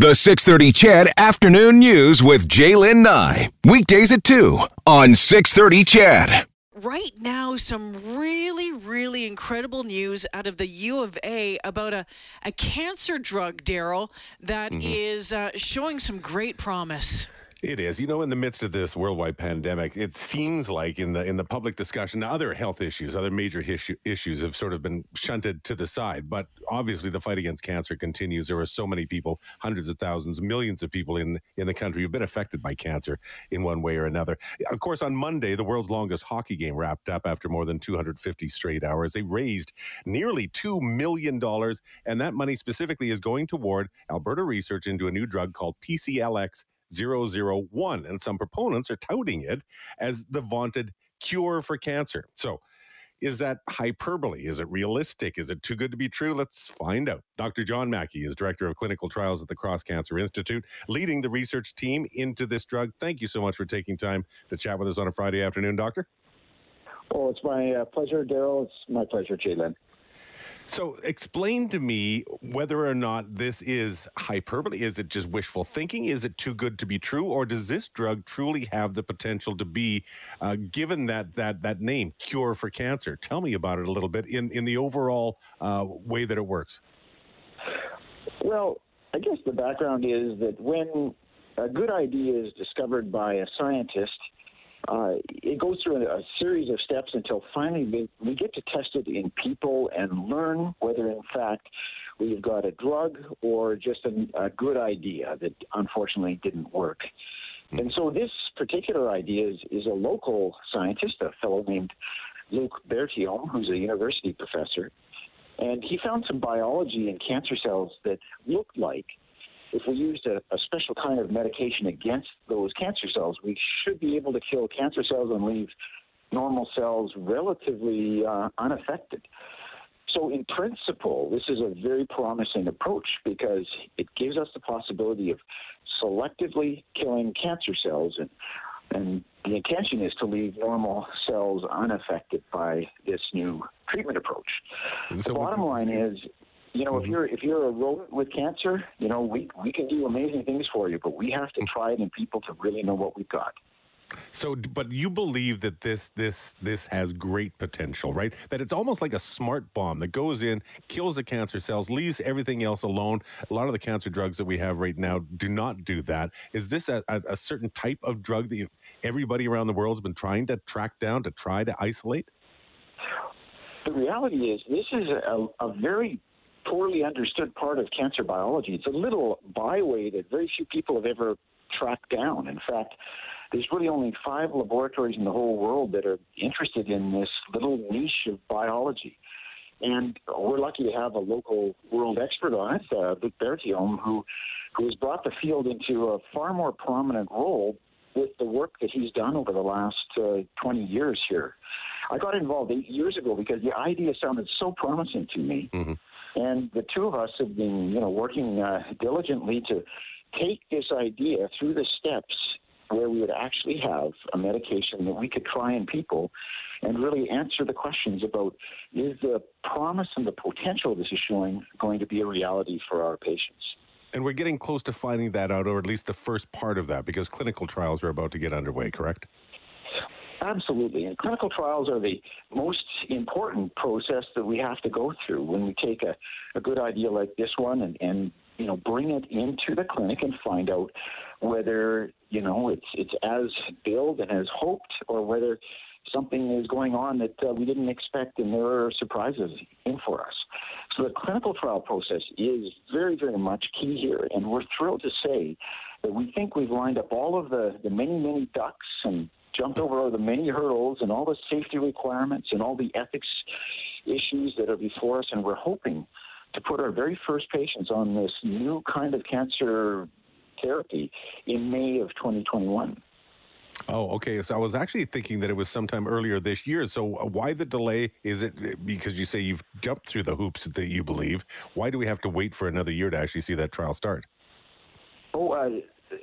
The 630 CHED Afternoon News with Jaylen Nye. Weekdays at 2 on 630 CHED. Right now, some really, really incredible news out of the U of A about a, a cancer drug, Daryl, that is uh, showing some great promise. It is. You know, in the midst of this worldwide pandemic, it seems like in the in the public discussion, other health issues, other major issue, issues have sort of been shunted to the side. But obviously, the fight against cancer continues. There are so many people, hundreds of thousands, millions of people in in the country who've been affected by cancer in one way or another. Of course, on Monday, the world's longest hockey game wrapped up after more than 250 straight hours. They raised nearly two million dollars, and that money specifically is going toward Alberta research into a new drug called PCLX 001. And some proponents are touting it as the vaunted cure for cancer. So, is that hyperbole? Is it realistic? Is it too good to be true? Let's find out. Dr. John Mackey is Director of Clinical Trials at the Cross Cancer Institute, leading the research team into this drug. Thank you so much for taking time to chat with us on a Friday afternoon, Doctor. Oh, it's my uh, pleasure, Daryl. It's my pleasure, Jalen. So, explain to me whether or not this is hyperbole. Is it just wishful thinking? Is it too good to be true, or does this drug truly have the potential to be, uh, given that that that name, cure for cancer? Tell me about it a little bit in in the overall uh, way that it works. Well, I guess the background is that when a good idea is discovered by a scientist, uh, it goes through a, a, series of steps until finally we, we get to test it in people and learn whether, in fact, we've got a drug or just a, a good idea that unfortunately didn't work. And so this particular idea is, is a local scientist, a fellow named Luc Berthiaume, who's a university professor. And he found some biology in cancer cells that looked like if we used a, a, special kind of medication against those cancer cells, we should be able to kill cancer cells and leave normal cells relatively uh, unaffected. So, in principle, this is a very promising approach because it gives us the possibility of selectively killing cancer cells. And, and the intention is to leave normal cells unaffected by this new treatment approach. So the bottom line is you know, mm-hmm. if you're if you're a rodent with cancer, you know, we we can do amazing things for you, but we have to try it in people to really know what we've got. So, but you believe that this this this has great potential, right? That it's almost like a smart bomb that goes in, kills the cancer cells, leaves everything else alone. A lot of the cancer drugs that we have right now do not do that. Is this a, a, a certain type of drug that you, everybody around the world has been trying to track down to try to isolate? The reality is, this is a, a very poorly understood part of cancer biology. It's a little byway that very few people have ever tracked down. In fact, there's really only five laboratories in the whole world that are interested in this little niche of biology. And we're lucky to have a local world expert on it, uh, Luc Berthiaume, who, who has brought the field into a far more prominent role with the work that he's done over the last uh, 20 years here. I got involved eight years ago because the idea sounded so promising to me. Mm-hmm. And the two of us have been, you know, working uh, diligently to take this idea through the steps where we would actually have a medication that we could try in people and really answer the questions about is the promise and the potential this is showing going to be a reality for our patients. And we're getting close to finding that out, or at least the first part of that, because clinical trials are about to get underway, correct? Absolutely. And clinical trials are the most important process that we have to go through when we take a, a good idea like this one and, and you know bring it into the clinic and find out whether you know it's it's as billed and as hoped or whether something is going on that uh, we didn't expect and there are surprises in for us. So the clinical trial process is very, very much key here, and we're thrilled to say that we think we've lined up all of the, the many, many ducks and jumped over all the many hurdles and all the safety requirements and all the ethics issues that are before us, and we're hoping to put our very first patients on this new kind of cancer therapy in May of 2021. Oh, okay. So I was actually thinking that it was sometime earlier this year. So uh, why the delay? Is it uh, because you say you've jumped through the hoops that you believe? Why do we have to wait for another year to actually see that trial start? Oh, uh,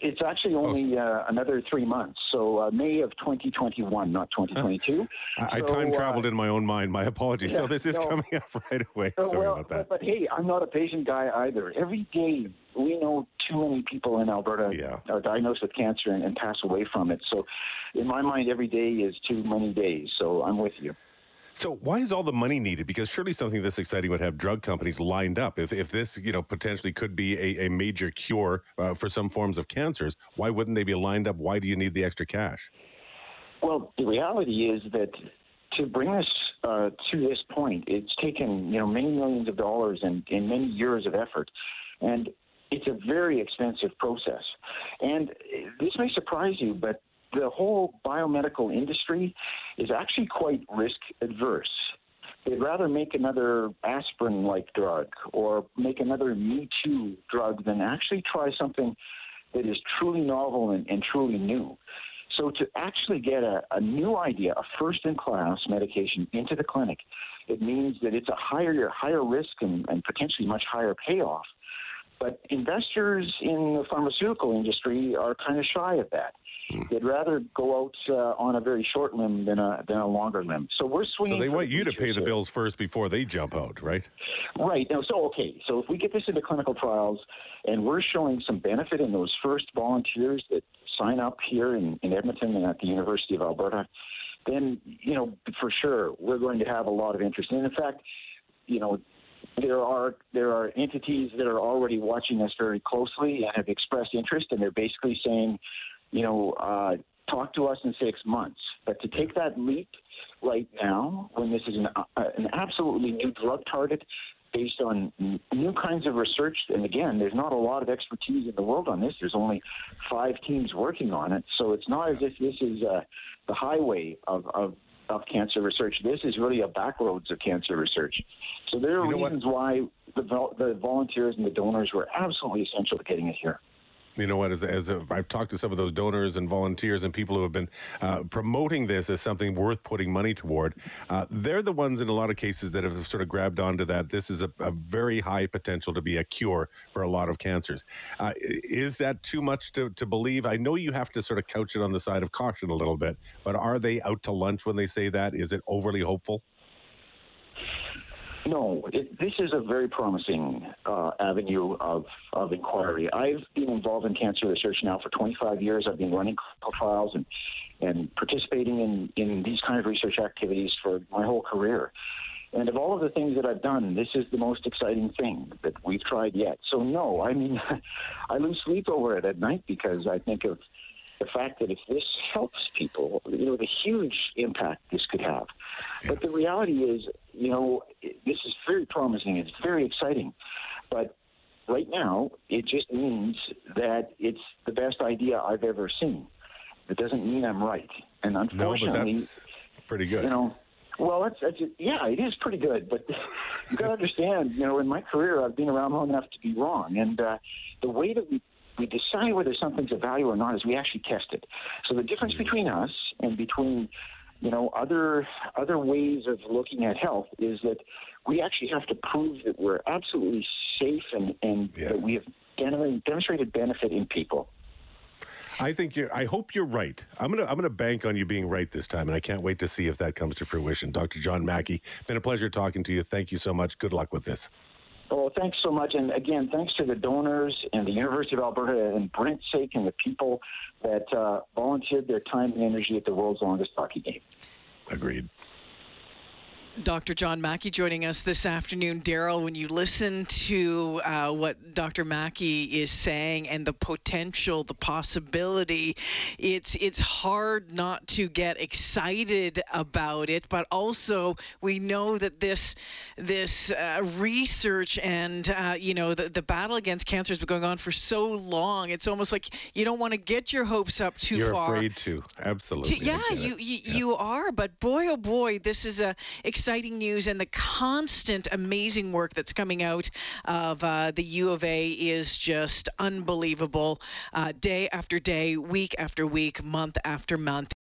it's actually only uh, another three months. So uh, May of 2021, not 2022. I, I So, time uh, traveled in my own mind. My apologies. so this is no. coming up right away. Uh, Sorry well, about that. But, but hey, I'm not a patient guy either. Every day we know too many people in Alberta Yeah. are diagnosed with cancer and, and pass away from it. So in my mind, every day is too many days. So I'm with you. So why is all the money needed? Because surely something this exciting would have drug companies lined up. If if this you know potentially could be a, a major cure uh, for some forms of cancers, why wouldn't they be lined up? Why do you need the extra cash? Well, the reality is that to bring us uh, to this point, it's taken you know many millions of dollars and, and many years of effort, and it's a very expensive process. And this may surprise you, but the whole biomedical industry is actually quite risk adverse. They'd rather make another aspirin like drug or make another Me Too drug than actually try something that is truly novel and, and truly new. So to actually get a, a new idea, a first in class medication into the clinic, it means that it's a higher higher risk and, and potentially much higher payoff. But investors in the pharmaceutical industry are kind of shy of that. They'd rather go out uh, on a very short limb than a than a longer limb. So we're swinging. So they want the you to pay features the here. bills first before they jump out, right? Right. Now, so, okay, so if we get this into clinical trials and we're showing some benefit in those first volunteers that sign up here in, in Edmonton and at the University of Alberta, then, you know, for sure, we're going to have a lot of interest. And in fact, you know, there are there are entities that are already watching us very closely and have expressed interest, and they're basically saying, you know, uh, talk to us in six months. But to take that leap right now, when this is an, uh, an absolutely new drug target based on n- new kinds of research, and again, there's not a lot of expertise in the world on this. There's only five teams working on it, so it's not as if this is uh, the highway of, of of cancer research. This is really a backroads of cancer research. So there are You know what? reasons why the, the volunteers and the donors were absolutely essential to getting it here. You know what? As, as a, I've talked to some of those donors and volunteers and people who have been uh, promoting this as something worth putting money toward, uh, they're the ones in a lot of cases that have sort of grabbed onto that. This is a, a very high potential to be a cure for a lot of cancers. Uh, is that too much to, to believe? I know you have to sort of couch it on the side of caution a little bit, but are they out to lunch when they say that? Is it overly hopeful? No, it, this is a very promising uh, avenue of, of inquiry. I've been involved in cancer research now for 25 years. I've been running clinical trials and, and participating in, in these kind of research activities for my whole career. And of all of the things that I've done, this is the most exciting thing that we've tried yet. So, no, I mean, I lose sleep over it at night because I think of the fact that if this helps people, you know, the huge impact this could have. But the reality is, you know, this is very promising. It's very exciting. But right now, it just means that it's the best idea I've ever seen. It doesn't mean I'm right. And No, unfortunately, that's pretty good. you know, well, that's, that's yeah, it is pretty good. But you got to understand, you know, in my career, I've been around long enough to be wrong, and uh, the way that we we decide whether something's of value or not is we actually test it. So the difference mm-hmm. between us and between you know other other ways of looking at health is that we actually have to prove that we're absolutely safe and and Yes. that we have demonstrated benefit in people. I think you're. I hope you're right. I'm gonna. I'm gonna bank on you being right this time, and I can't wait to see if that comes to fruition. Dr. John Mackey, been a pleasure talking to you. Thank you so much. Good luck with this. Oh, thanks so much. And again, thanks to the donors and the University of Alberta and Brent Saik and the people that uh, volunteered their time and energy at the world's longest hockey game. Agreed. Dr. John Mackey joining us this afternoon. Daryl, when you listen to uh, what Dr. Mackey is saying and the potential, the possibility, it's it's hard not to get excited about it. But also, we know that this this uh, research and uh, you know the the battle against cancer has been going on for so long. It's almost like you don't want to get your hopes up too You're far. afraid to. Absolutely. To- yeah, get you it. you, you are, but boy oh boy, this is a exciting news, and the constant amazing work that's coming out of uh, the U of A is just unbelievable. Uh, day after day, week after week, month after month.